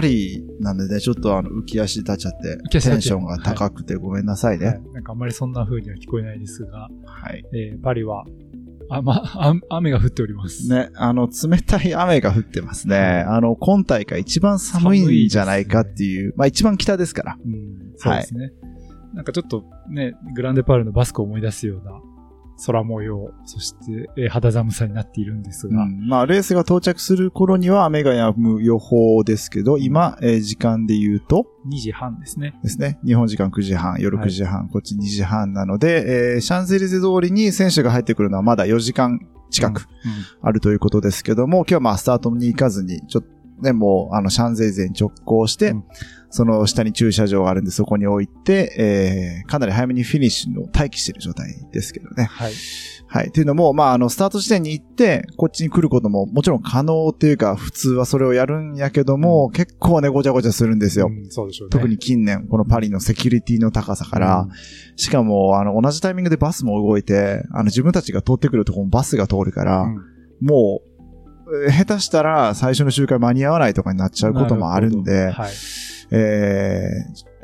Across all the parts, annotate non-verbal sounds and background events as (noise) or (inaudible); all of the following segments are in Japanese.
パリなんでね、ちょっとあの、浮き足立っちゃって、テンションが高くてごめんなさいね。はいなんかあんまりそんな風には聞こえないですが、はい。えーパリは、あ、ま、あ雨が降っております。ね、あの、冷たい雨が降ってますね。あの、今大会一番寒いんじゃないかっていう、まあ一番北ですから。うん、そうですね。なんかちょっとね、グランデパールのバスクを思い出すような空模様、そして、えー肌寒さになっているんですが、うん。まあ、レースが到着する頃には雨が止む予報ですけど、今、えー時間で言うと？2時半ですね。ですね、日本時間9時半、夜はい9時半、こっち2時半なので、えーシャンゼリゼ通りに選手が入ってくるのはまだ4時間近くあるということですけども、今日はまあスタートに行かずに、ちょっとね、もう、あの、シャンゼリゼに直行して、うんその下に駐車場があるんで、そこに置いて、えーかなり早めにフィニッシュの待機している状態ですけどね。はい。はい。というのも、まあ、あの、スタート地点に行って、こっちに来ることももちろん可能っていうか、普通はそれをやるんやけども、結構ね、ごちゃごちゃするんですよ。うんそうでしょうね。特に近年、このパリのセキュリティの高さから、しかも、あの、同じタイミングでバスも動いて、あの、自分たちが通ってくるところもバスが通るから、うんもう、えー下手したら最初の周回間に合わないとかになっちゃうこともあるんで、はい。え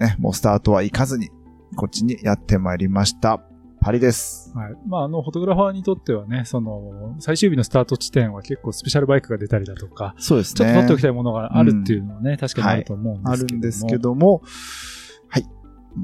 ーね、もうスタートは行かずに、こっちにやってまいりました。パリです。はい。まあ、あの、フォトグラファーにとってはね、その、最終日のスタート地点は結構スペシャルバイクが出たりだとか、そうですね。ちょっと取っておきたいものがあるっていうのはね、確かにあると思うんですけども。あるんですけども、はい、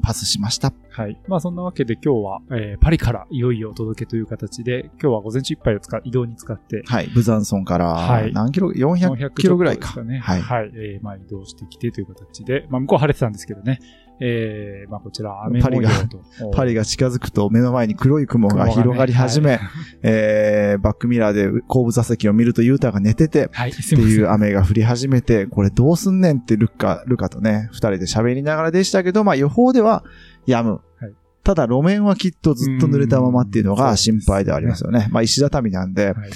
パスしました。はい。まあそんなわけで今日は、えーパリからいよいよお届けという形で、今日は午前中いっぱいを使う移動に使って、はい、ブザンソンから、はい何キロ ?400 キロぐらいか。ちょっとですね。はいはい。えーまあ移動してきてという形で、まあ向こう晴れてたんですけどね、えーまあこちら雨模様と。(laughs) パリが近づくと目の前に黒い雲が広がり始め、えー、バックミラーで後部座席を見るとユータが寝てて、はい、ってすいう雨が降り始めて、これどうすんねんってルカ、ルカとね、二人で喋りながらでしたけど、まあ予報では止む。はい。ただ路面はきっとずっと濡れたままっていうのがうん心配ではありますよね。まあ石畳なんで、はい。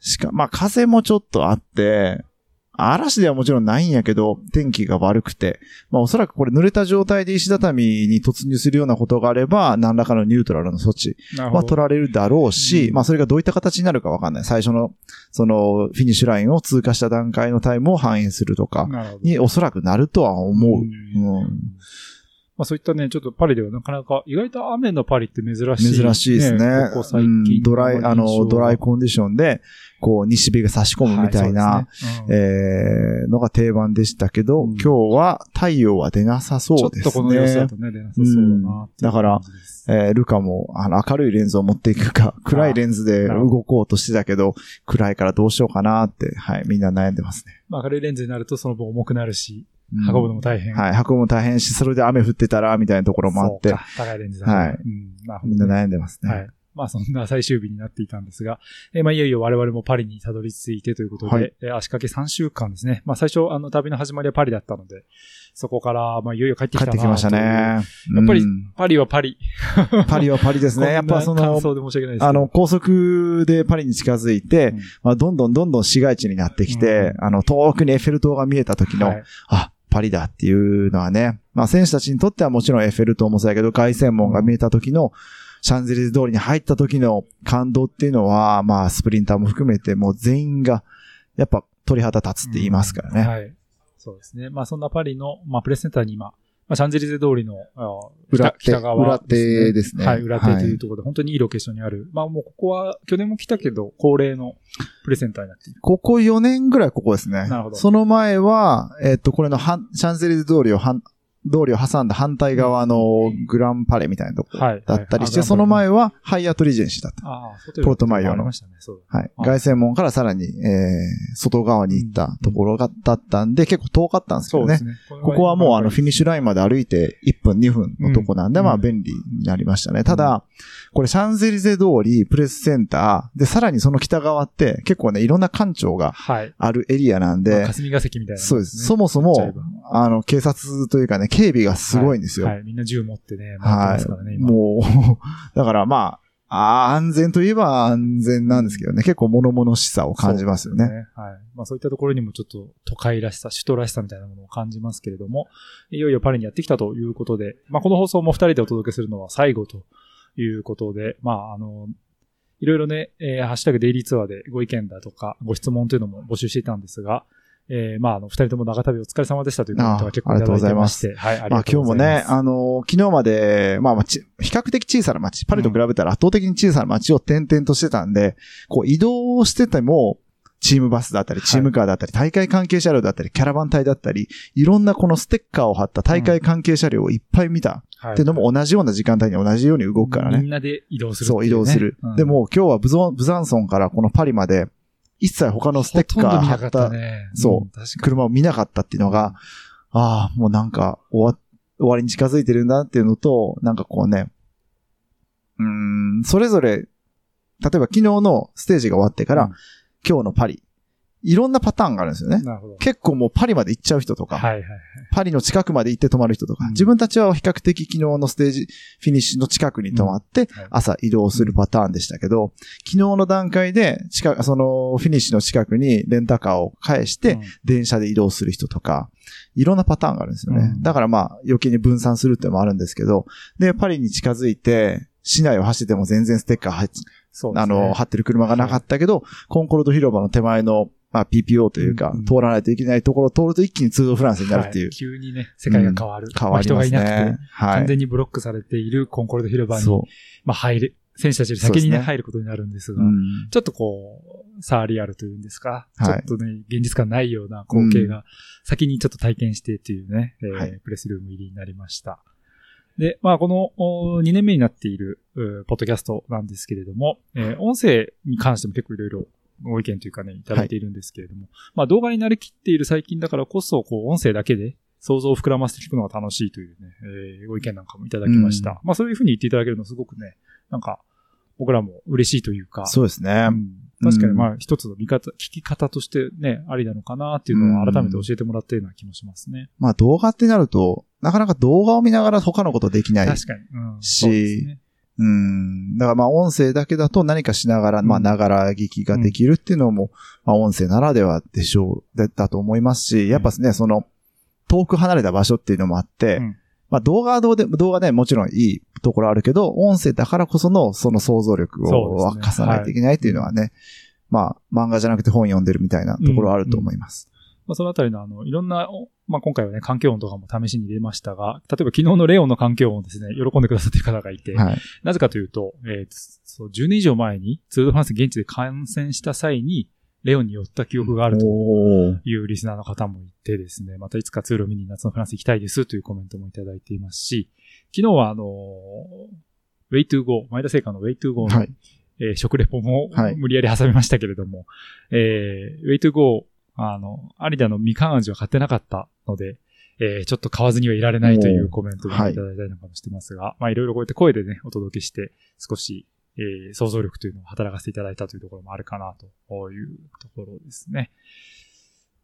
しか、まあ風もちょっとあって、嵐ではもちろんないんやけど、天気が悪くて、まあおそらくこれ濡れた状態で石畳に突入するようなことがあれば、何らかのニュートラルの措置は。取られるだろうし、うんまあそれがどういった形になるかわかんない。最初の、その、フィニッシュラインを通過した段階のタイムを反映するとか。におそらくなるとは思う。うんうんまあそういったね、ちょっとパリではなかなか、意外と雨のパリって珍しい。珍しいですね。ここ最うん近。ドライ、あの、ドライコンディションで、こう、西日が差し込むみたいな、はいねうんえーのが定番でしたけど、うん今日は太陽は出なさそうですね。ちょっとこの様子だとね、出なさそうだな。だからえールカも、あの、明るいレンズを持っていくか、暗いレンズで動こうとしてたけど、暗いからどうしようかなって、はい、みんな悩んでますね。まあ明るいレンズになるとその分重くなるし、うん運ぶのも大変。はい、運ぶのも大変し、それで雨降ってたら、みたいなところもあって高いレンズだはいうん。なるほどみんな悩んでますね。はい。まあそんな最終日になっていたんですが、えーまあいよいよ我々もパリにたどり着いてということで、はいえー足掛け3週間ですね。まあ最初、あの旅の始まりはパリだったので、そこから、まあいよいよ帰ってきたな帰ってきましたね。やっぱりうんパリはパリ。パリはパリですね。(laughs) やっぱその、感想で申し訳ないですあの、高速でパリに近づいて、うんまあ、どんどんどんどん市街地になってきて、あの、遠くにエッフェル塔が見えた時の、はいあ、パリだっていうのはね、まあ、選手たちにとってはもちろんエッフェル塔もそうやけど、凱旋門が見えた時の、シャンゼリゼ通りに入った時の感動っていうのは、まあ、スプリンターも含めて、もう全員が、やっぱ鳥肌立つって言いますからね。はい。そうですね。まあそんなパリの、まあプレスセンターに今、まあシャンゼリゼ通りの、あ裏手北北側裏手ですねはい、裏手はいというところで、本当にいいロケーションにある。まあもうここは、去年も来たけど、恒例のプレセンターになっている。ここ4年ぐらいここですね。なるほどその前は、えっと、これのシャンゼリゼ通りを反、通りを挟んだ反対側のグランパレみたいなとこはいだったりして、はいその前はハイアットリジェンシーだった。ああ、ポルトマイオの。はい。あ外線門からさらに、えー、外側に行ったところが、だったんで、結構遠かったんですけどね。ここはもうあのフィニッシュラインまで歩いて1分2分のとこなんで、まあ便利になりましたね。ただ、これシャンゼリゼ通り、プレスセンター、で、さらにその北側って結構ね、いろんな館長がはい。あるエリアなんまあで、霞が関みたいなそうです。そもそもあの、警察というかね、警備がすごいんですよ。はい。みんな銃持ってね、回ってはますからね、い。今。もう、(laughs) だからまあ、あー安全といえば安全なんですけどね、結構物々しさを感じますよね。そうですはい。まあそういったところにもちょっと都会らしさ、首都らしさみたいなものを感じますけれども、いよいよパリにやってきたということで、まあこの放送も二人でお届けするのは最後ということで、まああの、いろいろね、えーハッシュタグデイリーツアーでご意見だとか、ご質問というのも募集していたんですが、えー、まあ、あの、二人とも長旅お疲れ様でしたというコメントが結構いただいてまして。はい、ありまあがとうございます。今日もね、あの、昨日まで、まあまあち、比較的小さな街、パリと比べたら圧倒的に小さな街を転々としてたんで、こう移動してても、チームバスだったり、チームカーだったり、大会関係車両だったり、キャラバン隊だったり、いろんなこのステッカーを貼った大会関係車両をいっぱい見た。はいっていうのも同じような時間帯に同じように動くからね。みんなで移動するっていそう、移動する。うんでも今日はブゾンブザンソンからこのパリまで、一切他のステッカー貼っった。そう。車を見なかったっていうのが、ああ、もうなんか終わ、終わりに近づいてるんだっていうのと、なんかこうね、うーん、それぞれ、例えば昨日のステージが終わってから、うん今日のパリ、いろんなパターンがあるんですよね。結構もうパリまで行っちゃう人とか、はいはいはい。パリの近くまで行って泊まる人とか、うん自分たちは比較的昨日のステージ、フィニッシュの近くに泊まって、はい朝移動するパターンでしたけど、昨日の段階で、近く、その、フィニッシュの近くにレンタカーを返して、うん電車で移動する人とか、いろんなパターンがあるんですよね。うんだからまあ、余計に分散するってのもあるんですけど、で、パリに近づいて、市内を走ってても全然ステッカー入っね。あの、貼ってる車がなかったけど、コンコルド広場の手前の、まあ、PPO というか、うん通らないといけないところを通ると一気にツードフランスになるっていうは。急にね、世界が変わる。変わりますまあ人がいなくねて、。はい。完全にブロックされているコンコルド広場に、そまあ入る、選手たちより先にね、ね入ることになるんですう。が、うん。ちょっとこう、サーリアルというんですか、はいちょっとね、現実感ないような光景が、先にちょっと体験してっていうね、えーはいプレスルーム入りになりました。で、まあ、このお2年目になっている、うポッドキャストなんですけれども、えー音声に関しても結構いろいろご意見というかね、いただいているんですけれども、まあ、動画に慣れきっている最近だからこそ、こう、音声だけで想像を膨らませて聞くのが楽しいというね、えーご意見なんかもいただきました。うんまあ、そういうふうに言っていただけるのすごくね、なんか、僕らも嬉しいというか、そうですね。うん確かにうんまあ一つの見方、聞き方としてね、ありなのかなっていうのを改めて教えてもらったような気もしますね。まあ動画ってなると、なかなか動画を見ながら他のことできない。確かに。うんしそうですねうん。だからまあ音声だけだと何かしながら、まあうんながら聞きができるっていうのも、まあ音声ならではでしょう、だだと思いますし、やっぱね、その、遠く離れた場所っていうのもあって、うん。まあ動画はどうで、動画ね、もちろんいいところあるけど、音声だからこそのその想像力を沸かさないといけないっていうのはね、まあ漫画じゃなくて本読んでるみたいなところあると思います。まあそのあたりのあの、いろんな、おまあ今回はね、環境音とかも試しに入れましたが、例えば昨日のレオンの環境音をですね、喜んでくださっている方がいて、はい。なぜかというと、えーそう、10年以上前にツールドフランス現地で観戦した際に、レオンに寄った記憶があるというリスナーの方もいてですね、またいつかツールを見に夏のフランス行きたいですというコメントもいただいていますし、昨日はあの、Way to Go、前田製菓の Way to Go の、はい。えー食レポもはい無理やり挟みましたけれども、えー、Way to Go、あの、有田のみかん味は買ってなかったので、えーちょっと買わずにはいられないというコメントもいただいたりなんかもしてますが、まあいろいろこうやって声でね、お届けして、少し、えー想像力というのを働かせていただいたというところもあるかなというところですね。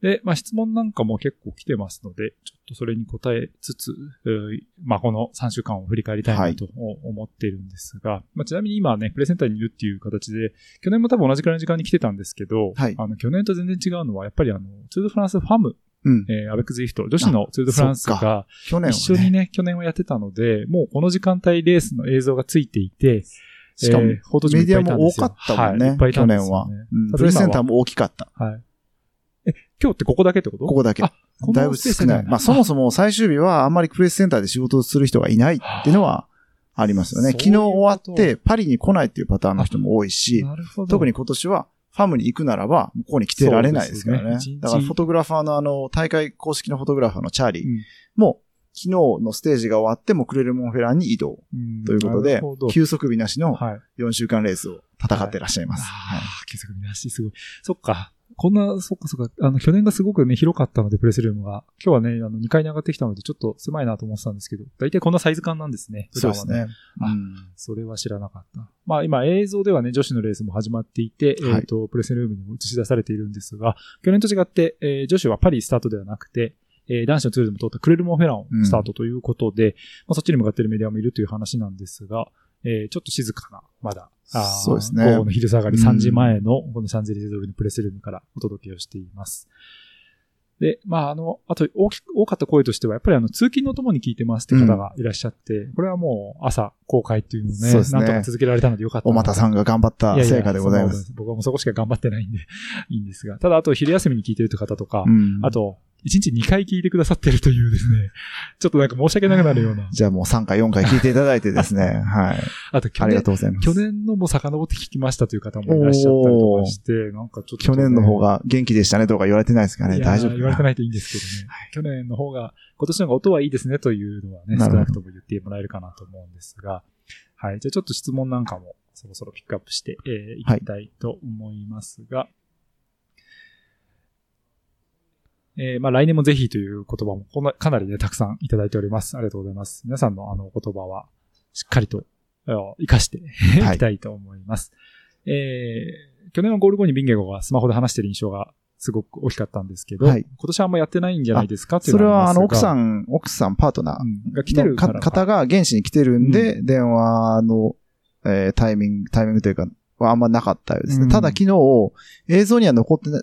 で、まあ質問なんかも結構来てますので、ちょっとそれに答えつつ、えーまあこの3週間を振り返りたいなと思っているんですが、まあちなみに今はね、プレゼンターにいるっていう形で、去年も多分同じくらいの時間に来てたんですけど、はいあの去年と全然違うのは、やっぱりあの、ツールドフランスファム、うん。えーアベックズイフト、女子のツールドフランスが去年は、ね、一緒にね、去年はやってたので、もうこの時間帯レースの映像がついていて、しかも、えーメディアも多かったもんね。はいいっぱいいた去んですよ年は、ねうん。プレスセンターも大きかった。はい。え、今日ってここだけってこと？ここだけ。だいぶ少ない。まあそもそも最終日はあんまりプレスセンターで仕事をする人がいないっていうのはありますよね。昨日終わってパリに来ないっていうパターンの人も多いし。特に今年はファムに行くならば、ここに来てられないですからね。ねだからフォトグラファーのあの、大会公式のフォトグラファーのチャーリーうんも、昨日のステージが終わってもクレルモンフェランに移動うんということで休息日なしのはい。4週間レースを戦ってらっしゃいます。あはいあ、継続見なし、すごい。そっか。こんな、そっかそっか。あの、去年がすごくね、広かったので、プレスルームが。今日はね、あの、2階に上がってきたので、ちょっと狭いなと思ってたんですけど、大体こんなサイズ感なんですね。そうですね。あうんそれは知らなかった。まあ今映像ではね、女子のレースも始まっていて、はいえっ、と、プレスルームにも映し出されているんですが、去年と違って、えー女子はパリスタートではなくて、えー男子のツールでも通ったクレルモンフェランをスタートということで、まあ、そっちに向かっているメディアもいるという話なんですが、えーちょっと静かな、まだ、そうですね。午後の昼下がりうん。3時前の、このシャンゼリゼ通りのプレスルームからお届けをしています。で、まあ、あの、あと大き多かった声としては、やっぱりあの、通勤のともに聞いてますって方がいらっしゃって、これはもう朝公開っていうのをね、なんとか続けられたのでよかったなおまたさんが頑張った成果でございます。ややそんなことな僕はもうそこしか頑張ってないんで、(laughs) いいんですが。ただ、あと昼休みに聞いてる方とか、うんあと、1日2回聞いてくださってるというですね、(laughs) ちょっとなんか申し訳なくなるような。(laughs) じゃあもう3回、4回聞いていただいてですね。はい。あと去ありが年、とうございます。去年のも遡って聞きましたという方もいらっしゃったりとかして、なんかちょっと、去年の方が元気でしたねとか言われてないですかね。いや大丈夫い。言われてないといいんですけどね。去年の方が、今年の方が音はいいですねというのはね、少なくとも言ってもらえるかなと思うんですが、はい。じゃあちょっと質問なんかもそろそろピックアップして、えーいきたいと思いますが、えーまあ来年もぜひという言葉もこんなかなりね、たくさんいただいております。ありがとうございます。皆さんのあの言葉は、しっかりと、活かしていはいきたいと思います。えー去年はゴール後にビンゲゴがスマホで話してる印象がすごく大きかったんですけど、はい。今年はあんまやってないんじゃないですか？っていうそれは、あの、奥んさん、奥さん、パートナーうん。が来てる方が現地に来てるんで、電話の、えータイミング、タイミングというか、はあんまなかったようですね。うん。ただ昨日、映像には残ってな、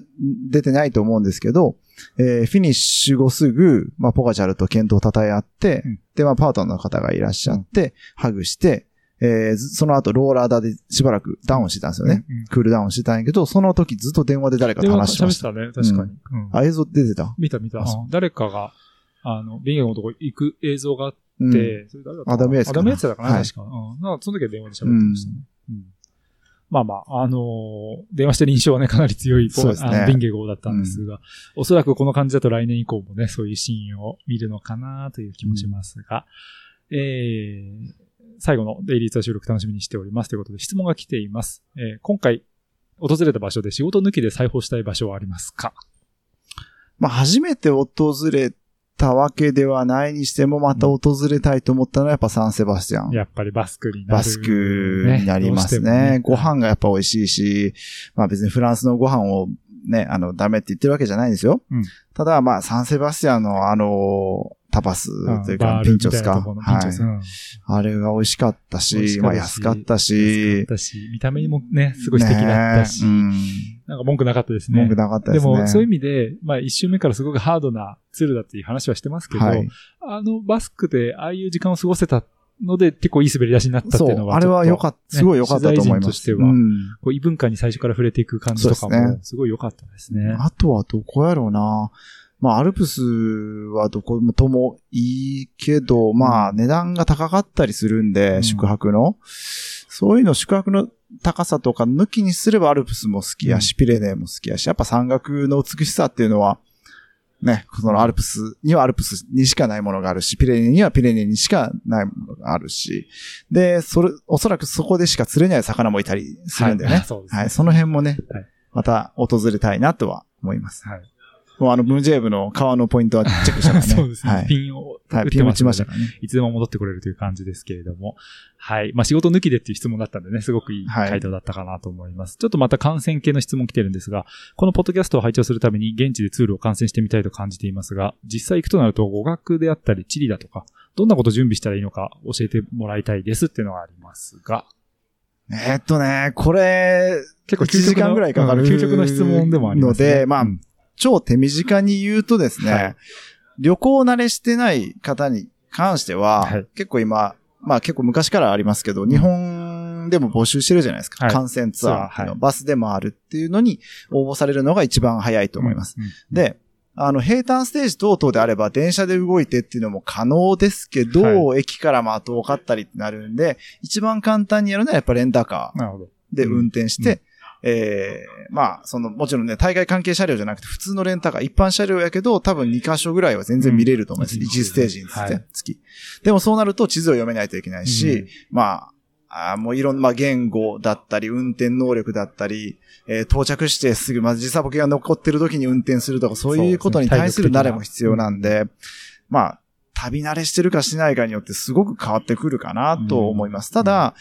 出てないと思うんですけど、えーフィニッシュ後すぐ、まあ、ポカチャルと剣道叩い合って、うん。で、まあ、パートナーの方がいらっしゃって、ハグして、えーずその後、ローラーダでしばらくダウンしてたんですよね。うんうんクールダウンしてたんやけど、その時ずっと電話で誰かと電話話してました。喋ってたね、確かに。うんあ、映像出てた？見た見た。誰かが、あの、ビンゲゴのとこ行く映像があっうんて、それ誰だアダムヤーツアダムヤーツだかな、はい確か。うん。なんかその時は電話で喋ってましたね。うんまあまあ、あのー電話してる印象はね、かなり強い、そうですねビンゲゴだったんですが、おそらくこの感じだと来年以降もね、そういうシーンを見るのかなという気もしますが、えー、最後のデイリーツアー収録楽しみにしておりますということで質問が来ています。えー今回訪れた場所で仕事抜きで裁縫したい場所はありますか？まあ、初めて訪れたわけではないにしても、また訪れたいと思ったのはやっぱサンセバスチャン。やっぱりバスクになる。バスクになりますね。どうしてもご飯がやっぱ美味しいし、まあ別にフランスのご飯をね、あの、ダメって言ってるわけじゃないんですよ。うんただ、まあ、サンセバスチャンのあの、タパスというか、ピンチョスか。ピンはいチョス。うんあれが美味しかったし、まあ安かったし見た目にもね、すごい素敵だったし、なんか文句なかったですね。文句なかったですね。も、そういう意味で、まあ一周目からすごくハードなツールだっていう話はしてますけど、はい。あのバスクでああいう時間を過ごせたので結構いい滑り出しになったってそいうのは、あれは良かった、すごい良かったと思います。としてはうんこう異文化に最初から触れていく感じとかもすごい良かったですね。あとはどこやろうな。まあ、アルプスはどこともいいけど、まあ、値段が高かったりするんで、うん。宿泊の。そういうの、宿泊の高さとか抜きにすればアルプスも好きやし、ピレネーも好きやし、やっぱ山岳の美しさっていうのは、ね、そのアルプスにはアルプスにしかないものがあるし、ピレネにはピレネにしかないものがあるし、で、それ、おそらくそこでしか釣れない魚もいたりするんだよね。はい。そはい、その辺もね、はい。また訪れたいなとは思います。はい。もうあの、ムジェーブの川のポイントはチェックしたからね。(laughs) そうですね。はい。ピンをはい、打っピン打ちましたからね。いつでも戻ってこれるという感じですけれども。はい。まあ仕事抜きでっていう質問だったんでね、すごくいいはい回答だったかなと思います。ちょっとまた感染系の質問来てるんですが、このポッドキャストを拝聴するために現地でツールを観戦してみたいと感じていますが、実際行くとなると語学であったり地理だとか、どんなこと準備したらいいのか教えてもらいたいですっていうのがありますが、えーっとね、これ、結構1時間ぐらいかかるうん究極の質問でもあります、ね。のでまあうん超手短に言うとですね、はい旅行慣れしてない方に関しては、はい結構今、まあ結構昔からありますけど、日本でも募集してるじゃないですか。はい観戦ツアーの、はいバスでもあるっていうのに応募されるのが一番早いと思います。。うんうんで、あの、平坦ステージ等々であれば電車で動いてっていうのも可能ですけど、駅からまあ遠かったりってなるんで、一番簡単にやるのはやっぱレンタカ。ーで運転して、えーまあ、その、もちろんね、大会関係車両じゃなくて普通のレンタカー、一般車両やけど、多分2箇所ぐらいは全然見れると思います。うん1ステージにつって、はい月。でもそうなると地図を読めないといけないし、うんまあ、あーもういろんな、まあ、言語だったり、運転能力だったり、えー到着してすぐ、まず時差ボケが残ってる時に運転するとか、そういうことに対する慣れも必要なんで、まあ、旅慣れしてるかしないかによってすごく変わってくるかなと思います。ただ、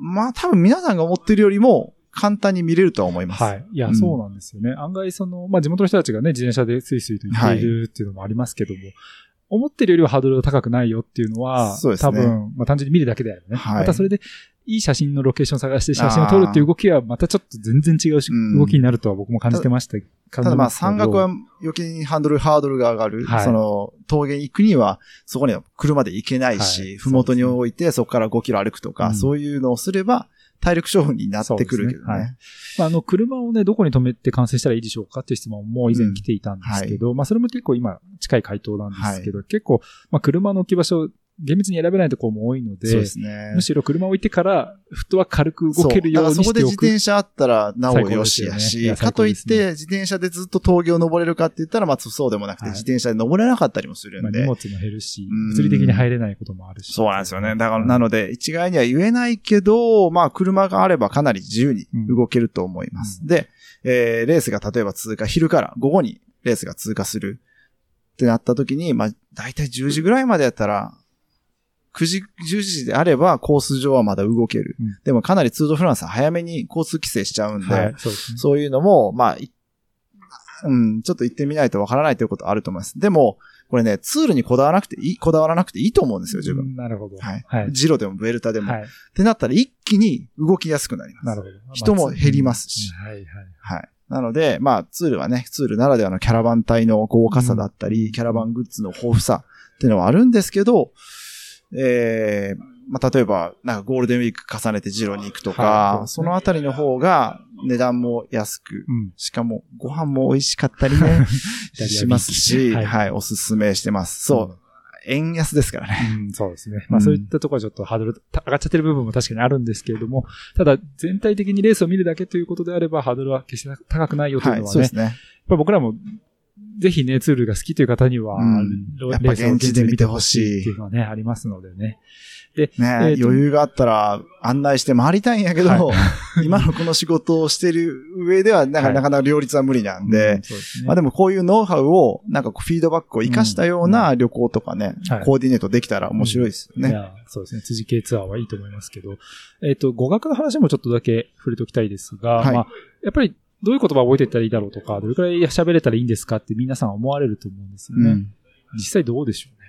まあ多分皆さんが思ってるよりも簡単に見れるとは思います。はい。いや、うんそうなんですよね。案外その、まあ地元の人たちがね、自転車でスイスイと行っているっていうのもありますけども、思ってるよりはハードルが高くないよっていうのは、そうですね多分、まあ単純に見るだけであるね。はいまたそれで、いい写真のロケーション探して写真を撮るっていう動きはまたちょっと全然違うしうん動きになるとは僕も感じてました。ただまあ山岳は感余計にハンドル、ハードルが上がる。はいその峠に行くには、そこには車で行けないし、はいふもとに置いてそこから5キロ歩くとか、うんそういうのをすれば、体力勝負になってくるけどね。そうですね。まあ、あの、車をね、どこに止めて完成したらいいでしょうかっていう質問も以前来ていたんですけど、まあ、それも結構今近い回答なんですけど、結構、まあ、車の置き場所、厳密に選べないところも多いので、そうですね。むしろ車を置いてから、フットは軽く動けるようにそうだからそこで自しておく。転車あったらなおよしやし、よねかといって自転車でずっと峠を登れるかって言ったら、まあそうでもなくて、はい自転車で登れなかったりもするまあ、んで。荷物も減るしうん、物理的に入れないこともあるし。そうなんですよね。だから、なので、一概には言えないけど、まあ、車があればかなり自由に動けると思います。うで、えーレースが例えば通過、昼から午後にレースが通過するってなった時に、まあ、だいたい10時ぐらいまでやったら、9時、10時であればコース上はまだ動ける。うんでもかなりツードフランスは早めに交通規制しちゃうんで、はい、そうで。そういうのも、まあ、いうん、ちょっと行ってみないとわからないということあると思います。でも、これね、ツールにこだわらなくていい、こだわらなくていいと思うんですよ、自分。うんなるほど。はい。はい。ジロでもベルタでも。はい。ってなったら一気に動きやすくなります。なるほど。人も減りますしはい、はい。はい。なので、まあ、ツールはね、ツールならではのキャラバン隊の豪華さだったり、うんキャラバングッズの豊富さっていうのはあるんですけど、えー、まあ、例えば、なんかゴールデンウィーク重ねてジロに行くとか、はいそのあたりの方が値段も安く、うん。しかもご飯も美味しかったりね、(laughs) しますし、ははいい、おすすめしてます。そう。円安ですからね。うん、そうですね。まあそういったところはちょっとハードル上がっちゃってる部分も確かにあるんですけれども、ただ全体的にレースを見るだけということであればハードルは決して高くないよというはい、のはね、そうですね。僕らもぜひね、ツールが好きという方には、うん。ロやっぱ現地で見てほしい。っていうのはね、ありますのでね。で、ね、えーと余裕があったら案内して回りたいんやけど、は (laughs) 今のこの仕事をしてる上では、なかはい。なか両立は無理なんうんで、そうですね。まあでもこういうノウハウを、なんかフィードバックを活かしたような旅行とかね、はい。コーディネートできたら面白いですよね。いや、そうですね。辻系ツアーはいいと思いますけど、えっ、と、語学の話もちょっとだけ触れておきたいですが、はい。まあ、やっぱりどういう言葉を覚えていったらいいだろうとか、どれくらい喋れたらいいんですかって皆さん思われると思うんですよね。うん実際どうでしょうね。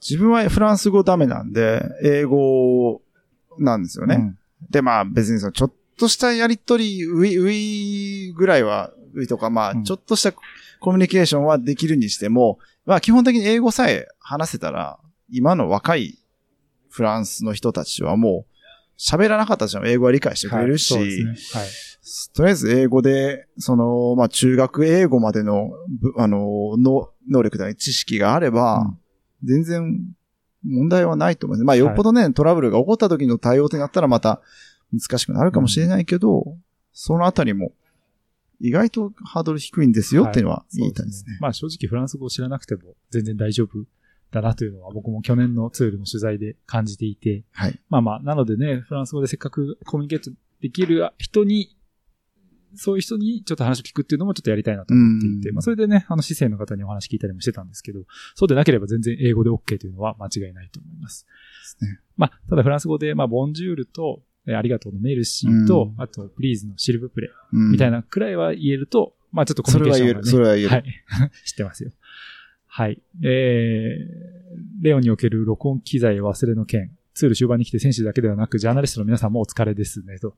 自分はフランス語ダメなんで、英語なんですよね。で、まあ別にそのちょっとしたやりとり、ウィ、ウィぐらいは、ウィとか、まあうんちょっとしたコミュニケーションはできるにしても、まあ基本的に英語さえ話せたら、今の若いフランスの人たちはもう喋らなかったとしても英語は理解してくれるし、はい、ね。はい。とりあえず英語で、その、まあ中学英語までの、ぶあの、の能力だね、知識があれば、うん全然問題はないと思います。まあよっぽどね、トラブルが起こった時の対応ってなったらまた難しくなるかもしれないけど、そのあたりも意外とハードル低いんですよっていうのは言いたいですね。まあ正直フランス語を知らなくても全然大丈夫だなというのは僕も去年のツールの取材で感じていて、はい。まあまあ、なのでね、フランス語でせっかくコミュニケートできる人に、そういう人にちょっと話を聞くっていうのもちょっとやりたいなと思っていて、うんまあそれでね、あの、市政の方にお話聞いたりもしてたんですけど、そうでなければ全然英語で OK というのは間違いないと思います。すねまあ、ただフランス語で、まあ、ボンジュールと、えーありがとうのメルシーと、うんあと、プリーズのシルブプレうんみたいなくらいは言えると、まあちょっとコミそれは言える。ュニケーションがねそれは言える。はい。(laughs) 知ってますよ。はい。えー、レオにおける録音機材忘れの件。ツール終盤に来て選手だけではなく、ジャーナリストの皆さんもお疲れですね、と。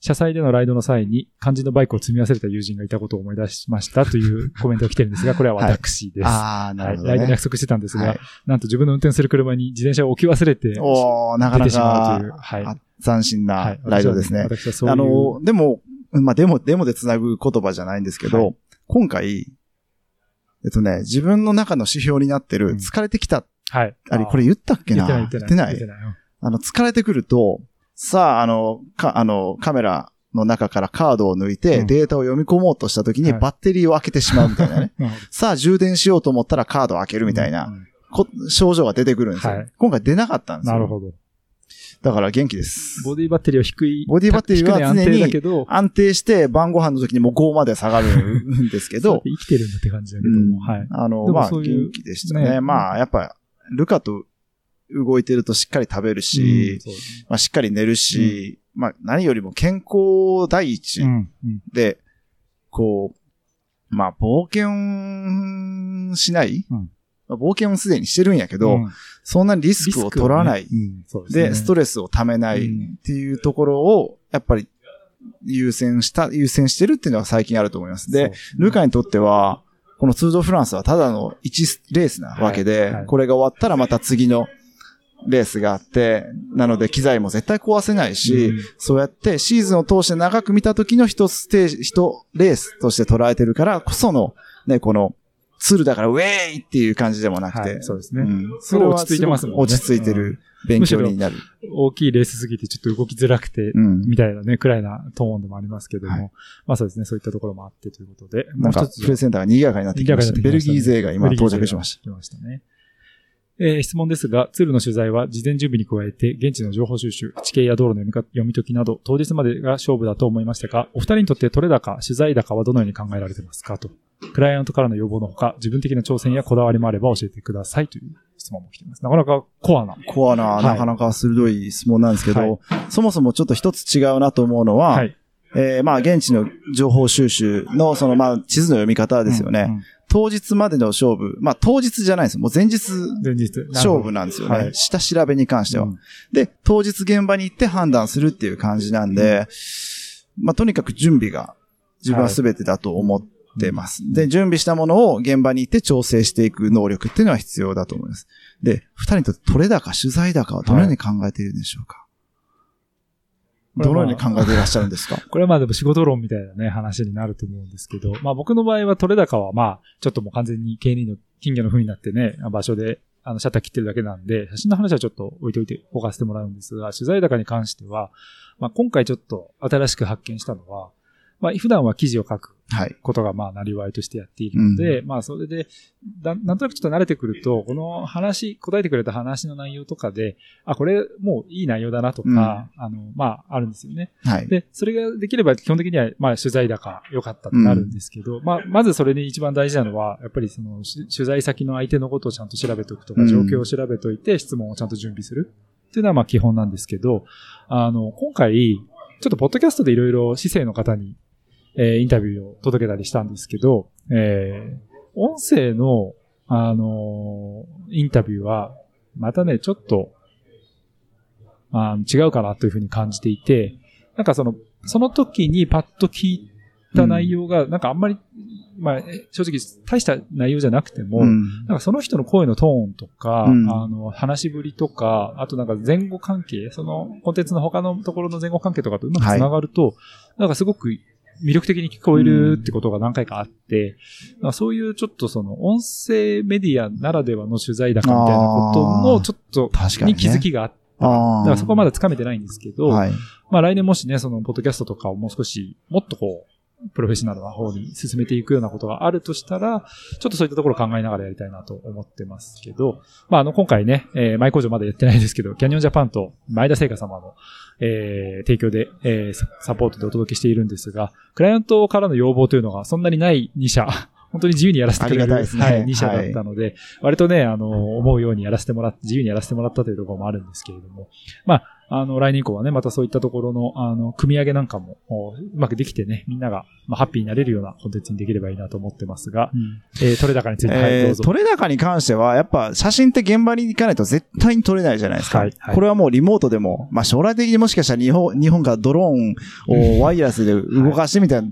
車載でのライドの際に肝心のバイクを積み忘れた友人がいたことを思い出しましたというコメントが来てるんですが、これは私です。ああ、なはい。るほどねライドに約。束してたんですが、はいなんと自分の運転する車に自転車を置き忘れて、おー、なかな出てしまうという。かはい。あ斬新は。ないライドですね。私はそういう。あの、でも、まあ、デモ、デモで繋ぐ言葉じゃないんですけど、はい今回、えっとね、自分の中の指標になってる、うん疲れてきた、はい。あれ、これ言ったっけな？言ってない、言ってない。あの、疲れてくると、さあ、あの、か、あの、カメラの中からカードを抜いて、うんデータを読み込もうとした時に、はいバッテリーを開けてしまうみたいなね。(laughs) さあ、充電しようと思ったらカードを開けるみたいな、症状が出てくるんですよ。はい今回出なかったんですよ。なるほど。だから元気です。ボディバッテリーは低い。ボディバッテリーは常に安定だけど、安定して晩ご飯の時にもう5まで下がるんですけど、(laughs) 生きてるんだって感じだけどうんも、はい。あの、まあ、元気でしたね。ねまあ、やっぱ、ルカと動いてるとしっかり食べるし、うんそうですまあ、しっかり寝るし、まあ、何よりも健康第一ねうん。うん。で、こう、まあ、冒険しない、うんまあ冒険をすでにしてるんやけど、うん。そんなにリスクを取らない。ね。うん。でね。ストレスをためないっていうところを、やっぱり優先した、優先してるっていうのは最近あると思います。で、ルカにとっては、このツールドフランスはただの1レースなわけで、はい。はい。これが終わったらまた次のレースがあって、なので機材も絶対壊せないし、うん。そうやってシーズンを通して長く見た時の一ステージ、一レースとして捉えてるからこその、ね、このツールだからウェーイっていう感じでもなくて、はいそうですね。うんすごい落ち着いてますもんね落ち着いてる勉強になる。大きいレースすぎてちょっと動きづらくて、うん。みたいなね、くらいなトーンでもありますけども、はいまあそうですね、そういったところもあってということで、なんか、プレゼンターが賑やかになってきました。ベルギー勢が今到着しました。来ましたね。えー質問ですが、ツールの取材は事前準備に加えて、現地の情報収集、地形や道路の読みか読み解きなど、当日までが勝負だと思いましたが、お二人にとって取れ高、取材高はどのように考えられてますかと。クライアントからの要望のほか、自分的な挑戦やこだわりもあれば教えてくださいという質問も来ています。なかなかコアな。コアな、はいなかなか鋭い質問なんですけど、はいそもそもちょっと一つ違うなと思うのは、はい。えーまあ、現地の情報収集の、その、まあ、地図の読み方ですよね。うんうん当日までの勝負、まあ、当日じゃないです。もう前日前日。勝負なんですよね。はい下調べに関しては、うんで、当日現場に行って判断するっていう感じなんで、まあ、とにかく準備が自分は全てだと思ってます。で、準備したものを現場に行って調整していく能力っていうのは必要だと思います。で、二人にとって取れ高、取材高はどのように考えているんでしょうか、はどのように考えていらっしゃるんですか？(laughs) これはまあでも仕事論みたいなね、話になると思うんですけど、まあ僕の場合は取れ高はまあ、ちょっともう完全に経理の金魚の風になってね、場所で、あの、シャッター切ってるだけなんで、写真の話はちょっと置いといて、置かせてもらうんですが、取材高に関しては、まあ今回ちょっと新しく発見したのは、まあ普段は記事を書くはい。ことがまあ、なりわいとしてやっているので、まあ、それで、だなんとなくちょっと慣れてくると、この話、答えてくれた話の内容とかで、あ、これもういい内容だなとか、あの、まあ、あるんですよね。はい。で、それができれば基本的には、まあ、取材高良かったってなるんですけど、まあ、まずそれで一番大事なのは、やっぱりその、し取材先の相手のことをちゃんと調べておくとか、うん状況を調べておいて、質問をちゃんと準備するっていうのは、まあ、基本なんですけど、あの、今回、ちょっとポッドキャストでいろいろ市政の方に、えーインタビューを届けたりしたんですけど、えー音声の、あのーインタビューは、またね、ちょっと、あー違うかなというふうに感じていて、なんかその、その時にパッと聞いた内容が、なんかあんまり、まあ、え正直大した内容じゃなくても、うん。なんかその人の声のトーンとか、うん。あの、話しぶりとか、あとなんか前後関係、そのコンテンツの他のところの前後関係とかとうまく繋がると、なんかすごく魅力的に聞こえるってことが何回かあって、なんかそういうちょっとその音声メディアならではの取材高みたいなことのちょっと確かに、気づきがあって。だからそこはまだ掴めてないんですけど、はい。まあ来年もしね、そのポッドキャストとかをもう少し、もっとこう、プロフェッショナルな方に進めていくようなことがあるとしたら、ちょっとそういったところを考えながらやりたいなと思ってますけど、まああの今回ね、えー、マイ工場まだやってないですけど、キャニオンジャパンと前田製菓様の、えー、提供で、えーササポートでお届けしているんですが、クライアントからの要望というのがそんなにない2社、(laughs) 本当に自由にやらせてくれる、ね。はい、2社だったので、割とね、あの、思うようにやらせてもらって、自由にやらせてもらったというところもあるんですけれども、まあ、あの、来年以降はね、またそういったところの、あの、組み上げなんかも、おうまくできてね、みんなが、まあ、ハッピーになれるようなコンテンツにできればいいなと思ってますが、えー、取れ高について、はい、どうぞ。えー取れ高に関しては、やっぱ写真って現場に行かないと絶対に撮れないじゃないですか。はいはいこれはもうリモートでも、まあ将来的にもしかしたら日本、日本からドローンをワイヤレスで動かしてみたいな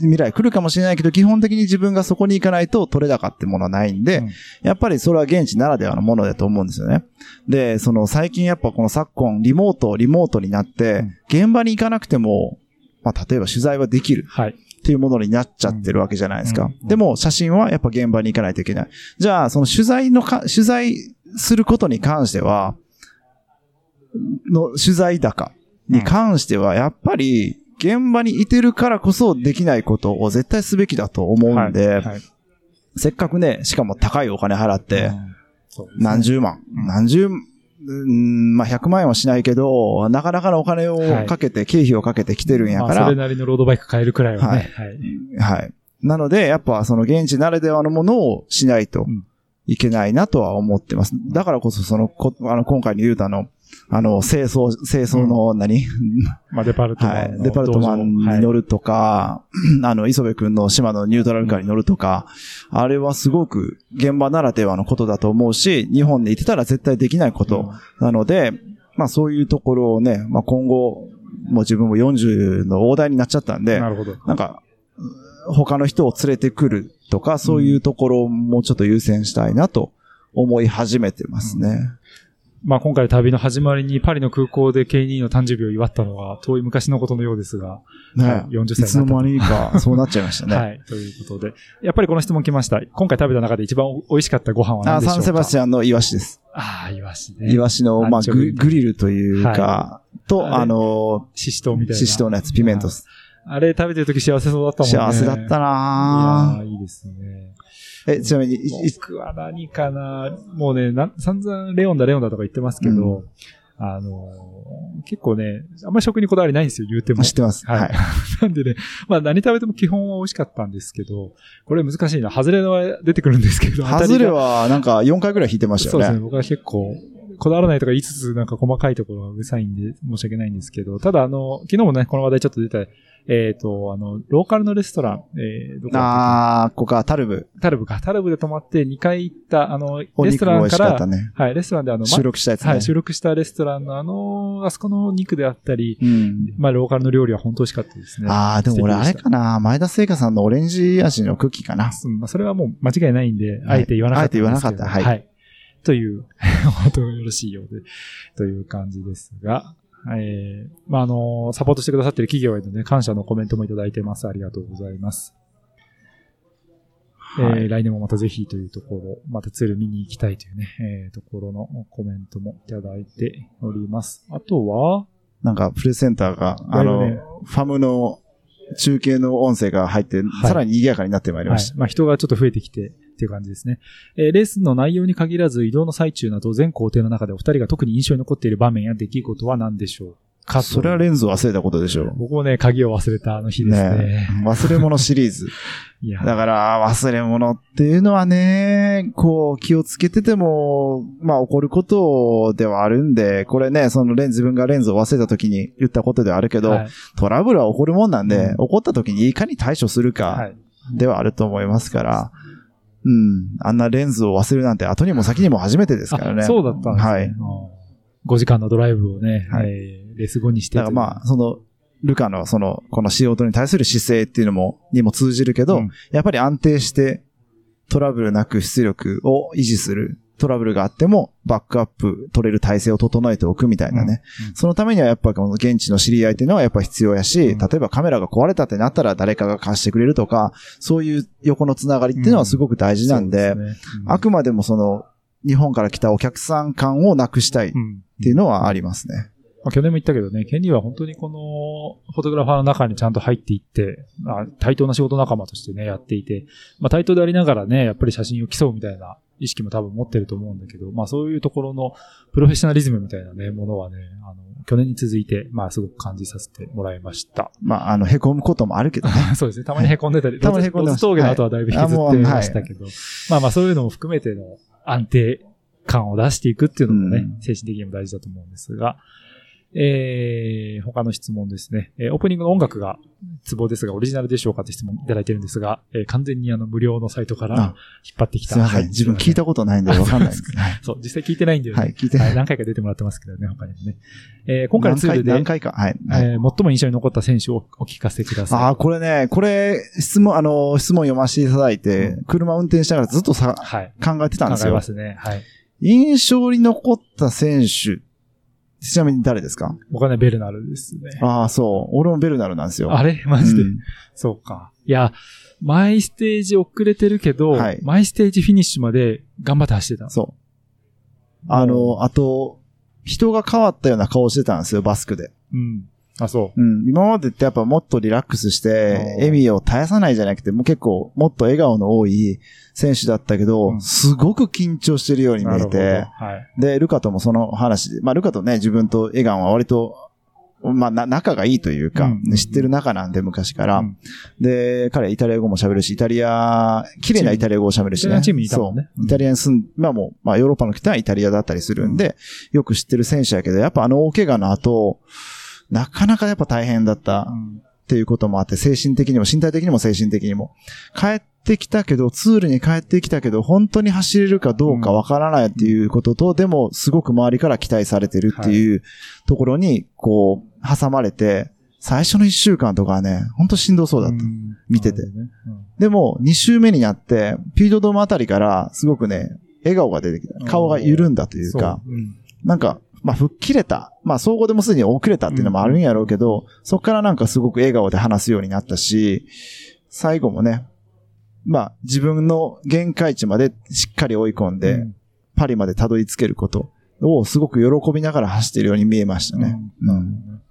未来来るかもしれないけど、基本的に自分がそこに行かないと取れ高ってものはないんで、うんやっぱりそれは現地ならではのものだと思うんですよね。で、その最近やっぱこの昨今、リモート、リモートになって、現場に行かなくても、まあ例えば取材はできる。はい。っていうものになっちゃってるわけじゃないですか。でも、写真はやっぱ現場に行かないといけない。じゃあ、その取材のか、取材することに関しては、の取材高に関しては、やっぱり、現場にいてるからこそできないことを絶対すべきだと思うんで、はいはいせっかくね、しかも高いお金払って、何十万、うん何十、うんまあ、100万円はしないけど、なかなかのお金をかけて、経費をかけて来てるんやからまあそれ、なりのロードバイク買えるくらいははいね。はい。はい。なので、やっぱその現地ならではのものをしないとうんいけないなとは思ってます。だからこそその、こあの、今回のユータのあの、清掃、清掃の何、(laughs) まあ、デパルトマはい。デパルトマンに乗る。るとか、(clears throat) あの、磯部くんの島のニュートラルカーに乗るとか、あれはすごく現場ならではのことだと思うし、日本でいてたら絶対できないことなので、まあそういうところをね、まあ今後、もう自分も40の大台になっちゃったんで、なるほど。なんか、他の人を連れてくるとか、そういうところをもうちょっと優先したいなと思い始めてますね。まあ、今回旅の始まりにパリの空港でケイニーの誕生日を祝ったのは遠い昔のことのようですが、ね、はい40歳いつの間にかそうなっちゃいましたね。(laughs) はい。ということで。やっぱりこの質問来ました。今回食べた中で一番美味しかったご飯は何あ、でしょうか？サンセバスチャンのイワシです。ああ、イワシね。イワシの、まあ、ググリルというか、と、あれあの、シシトウみたいな。シシトウのやつ、ピメントス。あれ食べてる時幸せそうだったもんね。幸せだったいなやーいいですね。え、ちなみに、僕は何かなもうね、な散々レオンだレオンだとか言ってますけど、うあのー結構ね、あんまり食にこだわりないんですよ、言うても。知ってます。はい。はい。(laughs) なんでね、まあ何食べても基本は美味しかったんですけど、これ難しいな。ハズレは出てくるんですけど、ハズレ当たはなんか4回ぐらい引いてましたそうですね。よね。僕は結構、こだわらないとか言いつつ、なんか細かいところがうるさいんで、申し訳ないんですけど、ただあの、昨日もね、この話題ちょっと出た、えっ、と、あの、ローカルのレストラン、えー、どこあー、ここか、タルブ。けタルブか。タルブで泊まって2回行った、あの、おレストランから、かね。はい、レストランであの、ま収録したやつね。はい、収録したレストランのあの、あそこの肉であったり、うん。まあ、ローカルの料理は本当美味しかったですね。あー、でも俺あれかな、前田製菓さんのオレンジ味のクッキーかな。うんまあ、それはもう間違いないんで、はいあえて言わなかった。あえて言わなかったはいはい。という、本当によろしいようで、という感じですが、えー、まあ、あの、サポートしてくださっている企業へのね、感謝のコメントもいただいてます。ありがとうございます。はいえー、来年もまたぜひというところ、またツール見に行きたいというね、えー、ところのコメントもいただいております。あとは、なんか、プレセンターが、あのね、ファムの中継の音声が入って、いさらに賑やかになってまいりました。。はいまあ人がちょっと増えてきてっていう感じですね。えーレースの内容に限らず移動の最中など全工程の中でお二人が特に印象に残っている場面や出来事は何でしょうかそれはレンズを忘れたことでしょう。僕もね、鍵を忘れたあの日ですね。ね忘れ物シリーズ。(laughs) いや、だから、忘れ物っていうのはね、こう、気をつけてても、まあ、起こることではあるんで、これね、そのレンズ、自分がレンズを忘れた時に言ったことではあるけど、はいトラブルは起こるもんなんで、うん起こった時にいかに対処するはか、い。ではあると思いますから、うん。あんなレンズを忘れるなんて後にも先にも初めてですからね。あそうだったんですね。はい。うん5時間のドライブをね、はいえーレース後にしてだからまあ、その、ルカのその、この仕事に対する姿勢っていうのも、にも通じるけど、うんやっぱり安定してトラブルなく出力を維持する。トラブルがあってもバックアップ取れる体制を整えておくみたいなね。うん。うんそのためにはやっぱこの現地の知り合いっていうのはやっぱ必要やし、うん。例えばカメラが壊れたってなったら誰かが貸してくれるとか、そういう横のつながりっていうのはすごく大事なんで、ですね。あくまでもその、日本から来たお客さん感をなくしたいっうんていうのはありますね。まあ、去年も言ったけどね、ケニーは本当にこの、フォトグラファーの中にちゃんと入っていって、あ対等な仕事仲間としてね、やっていて、まあ対等でありながらね、やっぱり写真を競うみたいな意識も多分持ってると思うんだけど、まあそういうところのプロフェッショナリズムみたいなね、ものはね、あの、去年に続いて、まあすごく感じさせてもらいました。まあ、あの、凹むこともあるけどね。(laughs) そうですね。たまに凹んでたり、(laughs) たまに凹んでました峠の後はだいぶ引きずってましたけど、まあまあそういうのも含めての安定感を出していくっていうのもね、うん精神的にも大事だと思うんですが、えー、他の質問ですね。えーオープニングの音楽がツボですが、オリジナルでしょうかって質問いただいてるんですが、えー完全にあの無料のサイトからあ引っ張ってきた。すいません。はい自分聞いたことないんでわかんないです。はいそう、実際聞いてないんだよね。はい、聞いてない。何回か出てもらってますけどね、他にもね。えー今回のツールで、何回何回か？はい。はいえー最も印象に残った選手をお聞かせください。ああ、これね、これ、質問、あの、質問読ませていただいて、車運転しながらずっとさ、はい。考えてたんですよ考えま。すね。はい。印象に残った選手、ちなみに誰ですか？僕はね、ベルナルですね。ああ、そう。俺もベルナルなんですよ。あれ？マジで、うんそうか。いや、マイステージ遅れてるけど、はいマイステージフィニッシュまで頑張って走ってた。そう。あの、あと、人が変わったような顔してたんですよ、バスクで。うん。あ、そう。うん。今までってやっぱもっとリラックスして、笑みを絶やさないじゃなくて、もう結構もっと笑顔の多い選手だったけど、うんすごく緊張してるように見えなるほど。て、はい。で、ルカともその話で、まあルカとね、自分とエガンは割とまあ、な、仲がいいというか、うん知ってる仲なんで、昔から。うんで、彼はイタリア語も喋るし、イタリア、綺麗なイタリア語を喋るしね。チームにいたもんねそう。イタリアに住ん、まあもう、まあヨーロッパの人はイタリアだったりするんで、よく知ってる選手やけど、やっぱあの大怪我の後、なかなかやっぱ大変だったうんっていうこともあって、精神的にも身体的にも精神的にも。帰ってきたけど、ツールに帰ってきたけど、本当に走れるかどうかわからないっていうことと、でも、すごく周りから期待されてるっていうところに、こう、挟まれて、最初の一週間とかはね、本当しんどそうだった。ん。見てて。でも、二週目になって、ピードドームあたりから、すごくね、笑顔が出てきた。顔が緩んだというか、なんか、まあ、吹っ切れた。まあ、総合でもすでに遅れたっていうのもあるんやろうけど、そこからなんかすごく笑顔で話すようになったし、最後もね、まあ、自分の限界値までしっかり追い込んで、うんパリまでたどり着けることをすごく喜びながら走ってるように見えましたね。うんうん。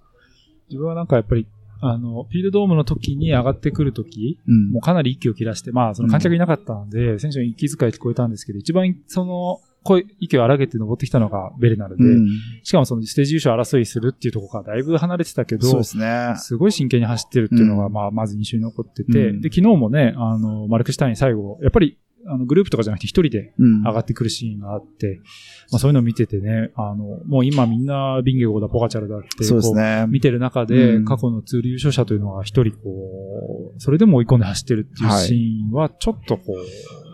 自分はなんかやっぱり、あの、フィールドドームの時に上がってくる時、うんもうかなり息を切らして、まあ、その観客いなかったので、選手の息遣い聞こえたんですけど、一番その、声、息を荒げて登ってきたのがベレナルで、うん。しかもそのステージ優勝争いするっていうところからだいぶ離れてたけど、そうですね。すごい真剣に走ってるっていうのが、うん。まあ、まず印象に残ってて、うん。で、昨日もね、あの、マルクシュタイン最後、やっぱり、あの、グループとかじゃなくて一人でうん。上がってくるシーンがあって、まあそういうのを見ててね、あの、もう今みんなビンゲゴーだ、ポガチャルだって、そうですね。こう。見てる中で、うん。過去のツール優勝者というのが一人こう、それでも追い込んで走ってるっていうはい。シーンは、ちょっとこう、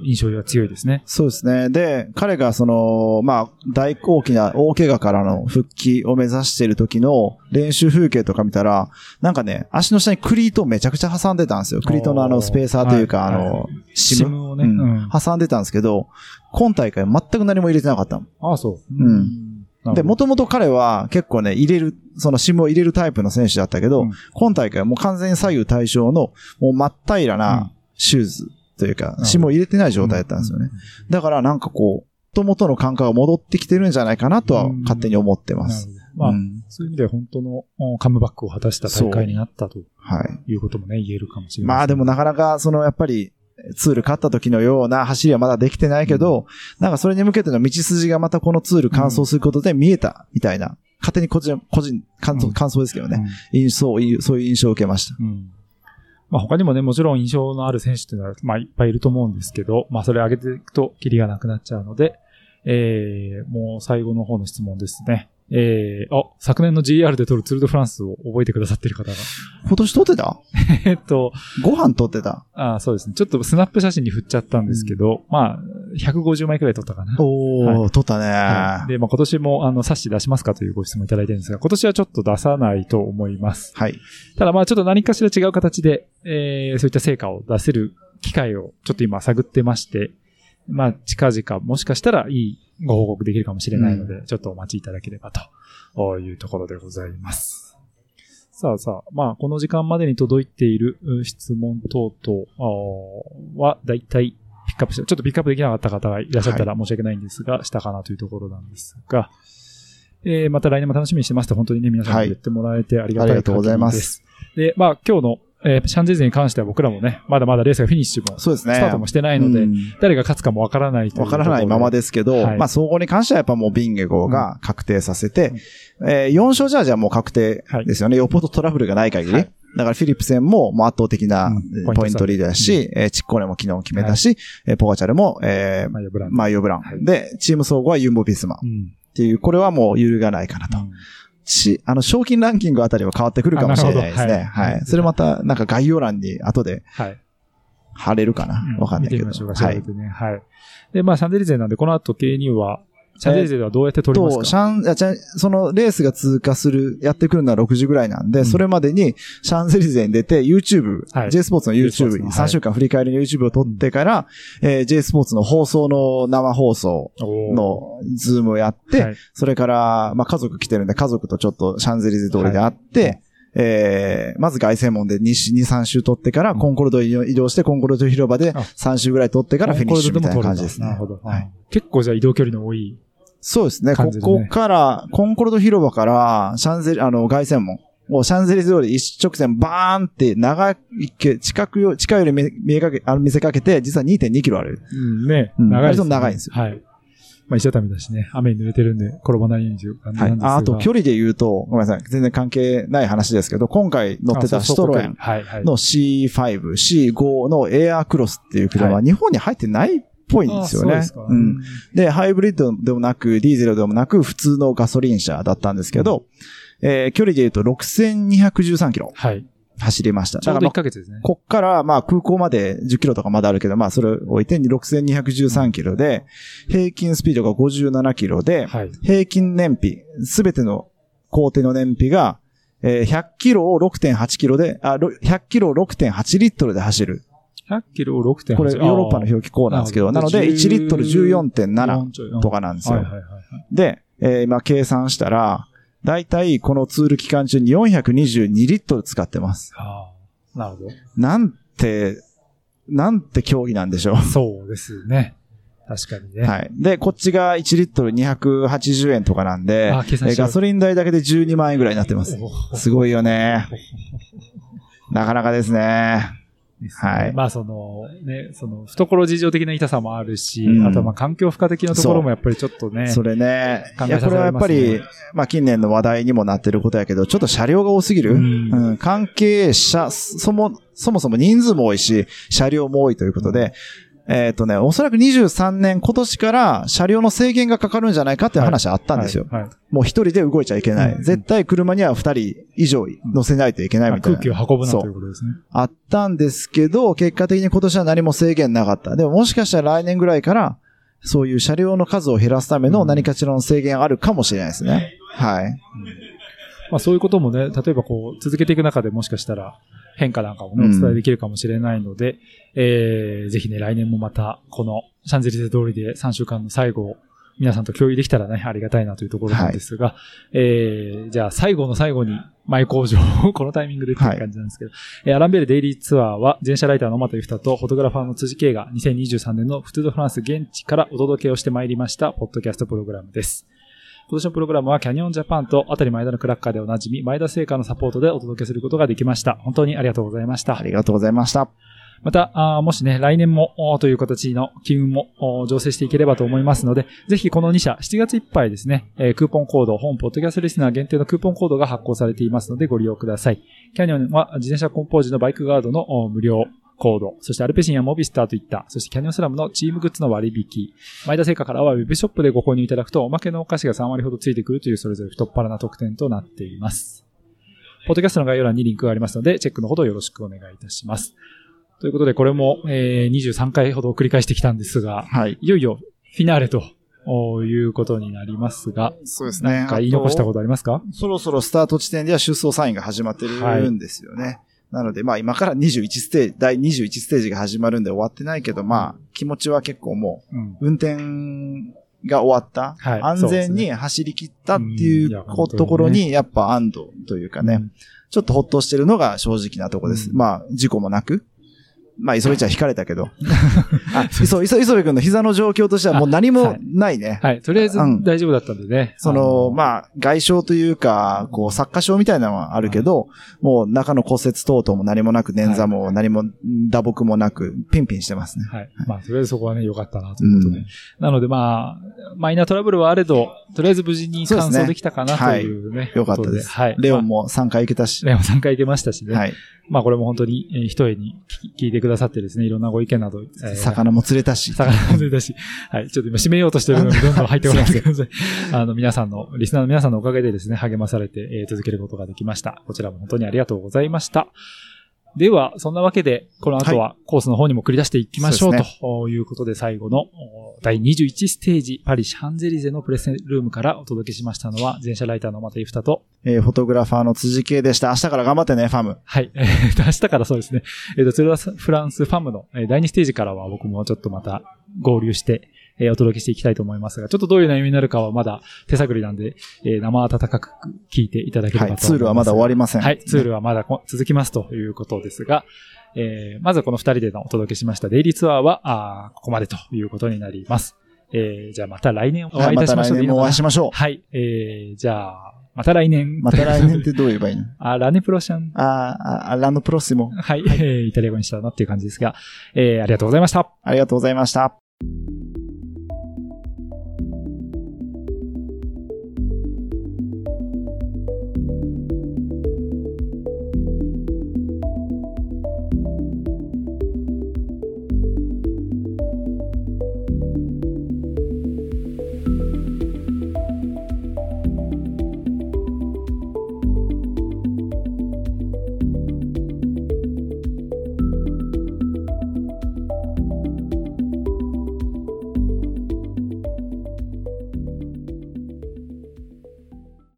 印象が強いですね。そうですね。で、彼がその、まあ、大大きな大怪我からの復帰を目指している時の練習風景とか見たら、なんかね、足の下にクリートをめちゃくちゃ挟んでたんですよ。クリートのあのスペーサーというか、はいあの、シムをね。うんうん挟んでたんですけど、今大会全く何も入れてなかったの。ああ、そう。うんうん。で、もともと彼は結構ね、入れる、そのシムを入れるタイプの選手だったけど、うん今大会はもう完全に左右対称の、もう真っ平らなシューズというか、うんシムを入れてない状態だったんですよね。だからなんかこう、元々の感覚が戻ってきてるんじゃないかなとはうん勝手に思ってうん。ます。まあ、うんそういう意味では本当のおカムバックを果たした大会になったとはい。いうこともね、言えるかもしれない。まあでもなかなか、そのやっぱり、ツール勝った時のような走りはまだできてないけど、なんかそれに向けての道筋がまたこのツール完走することで見えたみたいな、勝手に個人、個人、感想、うん感想ですけどね。うん印象、そういう印象を受けました。うん。まあ他にもね、もちろん印象のある選手っていうのは、まあいっぱいいると思うんですけど、まあそれ上げていくとキリがなくなっちゃうので、えー、もう最後の方の質問ですね。えー、あ、昨年の GR で取るツールドフランスを覚えてくださってる方が。今年撮ってた？(laughs) えっと、ご飯撮ってた？あそうですね。ちょっとスナップ写真に振っちゃったんですけど、まあ、150枚くらい撮ったかな。おー、は撮ったね、はいで、まあ今年もあの、冊子出しますかというご質問いただいてるんですが、今年はちょっと出さないと思います。はい。ただまあちょっと何かしら違う形で、えーそういった成果を出せる機会をちょっと今探ってまして、まあ近々もしかしたらいいご報告できるかもしれないので、ちょっとお待ちいただければというところでございます。さあさあ、まあこの時間までに届いているう質問等々はだいたいピックアップして、ちょっとピックアップできなかった方がいらっしゃったら申し訳ないんですが、したかなというところなんですが、えーまた来年も楽しみにしてますと本当にね、皆さんに言ってもらえてありがたいありがとうございます。で、まあ今日の、えーシャンゼリゼに関しては僕らもね、まだまだレースがフィニッシュも、そうですね。スタートもしてないので、うん誰が勝つかもわからないわからないままで。ですけど、はいまあ総合に関してはやっぱもうビンゲゴが確定させて、えー4勝じゃじゃもう確定ですよね。よっぽどトラブルがない限り。はいだからフィリップ戦ももう圧倒的なポイントリードだし、えーチッコーネも昨日決めたし、えーポガチャルも、えーマイヤブランド。マイオブラン。はいで、チーム総合はユンボビスマっうん。ていう、これはもう揺るがないかなと。うんし、あの、賞金ランキングあたりは変わってくるかもしれないですね。はいはい。それまた、なんか概要欄に後ではい。貼れるかなわかんないけど。見てみましょうか、調はい。べてね。はい。で、まあ、シャンゼリゼなんで、この後、経入は、シャンゼリゼではどうやって取りますと、かシャン、あじゃあそのレースが通過する、やってくるのは6時ぐらいなんで、うん。それまでにシャンゼリゼに出て、YouTube、はい。J スポーツの YouTube、のはい。3週間振り返りの YouTube を撮ってから、えー J スポーツの放送の生放送のズームをやって、はい。それから、まあ、家族来てるんで、家族とちょっとシャンゼリゼ通りで会って、えー、まず凱旋門で2、2 3周取ってから、うん。コンコルド移動して、コンコルド広場であ。3周ぐらい取ってからフィニッシュみたいな感じですね。なるほど。はい結構じゃあ移動距離の多い。そうですね。ここから、コンコルド広場から、シャンゼリ、あの、凱旋門。もうシャンゼリゼ通り一直線バーンって長いけ、近くよ、近いより見見えかけ、あの見せかけて、実は2.2キロある。うん、ね。うん長いです、ね。長いんですよはい。まあ、石畳だしね、雨に濡れてるんで、転ばないようにという感じなはいんです。が。ああと、距離で言うと、ごめんなさい。全然関係ない話ですけど、今回乗ってたあシトロエンはい、はい。の C5、C5 のエアークロスっていう車はは日本に入ってないっぽいんですよね。う。うん。で、ハイブリッドでもなく、ディーゼルでもなく、普通のガソリン車だったんですけど、えー距離で言うと6213キロはい。走りました。ちょうど1だからまあヶ月ですね。こっから、まあ空港まで10キロとかまだあるけど、まあそれを置いて6213キロで、平均スピードが57キロで、はい。平均燃費、すべての工程の燃費が、えー100キロを6.8キロで、あ、ろ100キロを6.8リットルで走る。100キロを6.8。これヨーロッパの表記こうなんですけど、なので1リットル14.7とかなんですよ。で、えー今計算したら、だいたいこのツール期間中に422リットル使ってます。ああ、なるほど。なんて、なんて競技なんでしょう。そうですね。確かにね。はい。で、こっちが1リットル280円とかなんで、えーガソリン代だけで12万円ぐらいになってます。おすごいよね。なかなかですね。はいまあその、ね、その、懐事情的な痛さもあるし、うんあとはまあ環境負荷的なところもやっぱりちょっとね。それね。考えいや、これはやっぱり、まあ近年の話題にもなってることやけど、ちょっと車両が多すぎる。うんうん関係者、そも、そもそも人数も多いし、車両も多いということで、えっ、とね、おそらく23年、今年から車両の制限がかかるんじゃないかっていう話あったんですよ。はい。はいもう一人で動いちゃいけない。うん絶対車には二人以上乗せないといけないまあみたいな。空気を運ぶなということですね。あったんですけど、結果的に今年は何も制限なかった。でももしかしたら来年ぐらいから、そういう車両の数を減らすための何かしらの制限あるかもしれないですね。はい。まあそういうこともね、例えばこう、続けていく中でもしかしたら変化なんかもね、うんお伝えできるかもしれないので、えー、ぜひね、来年もまた、このシャンゼリゼ通りで3週間の最後を皆さんと共有できたらね、ありがたいなというところなんですが、えー、じゃあ最後の最後に、前工場をこのタイミングでっていう感じなんですけど、えーアランベールデイリーツアーは、前者ライターの又ゆふたとフォトグラファーの辻圭が2023年のフトゥードフランス現地からお届けをしてまいりました、ポッドキャストプログラムです。今年のプログラムはキャニオンジャパンとあたり前田のクラッカーでおなじみ前田製菓のサポートでお届けすることができました。本当にありがとうございましたあ。りがとうございました。また、あーもしね、来年もという形の機運も醸成していければと思いますので、ぜひこの2社、7月いっぱいですね、えークーポンコード、本ポッドキャストリスナー限定のクーポンコードが発行されていますのでご利用ください。キャニオンは自転車コンポージのバイクガードの無料コード、そしてアルペシンやモビスターといった、そしてキャニオンスラムのチームグッズの割引、前田製菓からはウェブショップでご購入いただくとおまけのお菓子が3割ほどついてくるというそれぞれ太っ腹な特典となっています。ポッドキャストの概要欄にリンクがありますので、チェックのほどよろしくお願いいたします。ということで、これも、えー、23回ほど繰り返してきたんですが、はい。いよいよフィナーレとおいうことになりますが、そうですなんか言い残したことありますか？そろそろスタート地点では出走サインが始まってるんですよね。なので、まあ今から21ステージ、第21ステージが始まるんで終わってないけど、まあ気持ちは結構もう運転が終わった、はい安全に走り切ったっていうところにやっぱ安堵というかね、うん。ちょっとほっとしてるのが正直なとこです。うん。まあ事故もなく。まあ、磯部ちゃん引かれたけど。(laughs) あ、そう、磯磯部君の膝の状況としてはもう何もないね。はい。とりあえずうん大丈夫だったんでね。その、まあ、外傷というか、こう、作家傷みたいなのはあるけど、もう中の骨折等々も何もなく、捻挫も何も打撲もなく、ピンピンしてますね。はい。まあ、とりあえずそこはね、良かったなということで。なのでまあ、マイナートラブルはあれど、とりあえず無事に完走できたかなというね。よかったです。はい。レオンも。も3回行けたし。レオン3回行けましたしね。はい。まあこれも本当に、えー一重に聞いてくださってですね、いろんなご意見など、えー魚も釣れたし。魚も出たし、はい、ちょっと今締めようとしてるので、どんどん入ってこないでください。(laughs) あの、皆さんの、リスナーの皆さんのおかげでですね、励まされて、えー続けることができました。こちらも本当にありがとうございました。では、そんなわけで、この後はコースの方にも繰り出していきましょう、そうですということで、最後のお第21ステージ、パリ・シャンゼリゼのプレスルームからお届けしましたのは、前者ライターの又井二と、えーフォトグラファーの辻圭でした。明日から頑張ってね、ファム。はい。え (laughs) 明日からそうですね。えっ、と、ツール・ドフランスファムの、えー第2ステージからは僕もちょっとまた合流して、えーお届けしていきたいと思いますが、ちょっとどういう内容になるかはまだ手探りなんで、えー生温かく聞いていただければと思います。はい。ツールはまだ終わりません。はい。ツールはまだこ続きますということですが、えーまずはこの二人でのお届けしましたデイリーツアーは、あーここまでということになります。えーじゃあまた来年お会いいたしたましょうでいいのかな？来年もお会いしましょはい。えーじゃあ、また来年。う。また来年ってどう言えばいいの？(laughs) あ、ラネプロシャン。あーあ、ラノプロシモ。はい。えーイタリア語にしたなっていう感じですが、えーありがとうございました。ありがとうございました。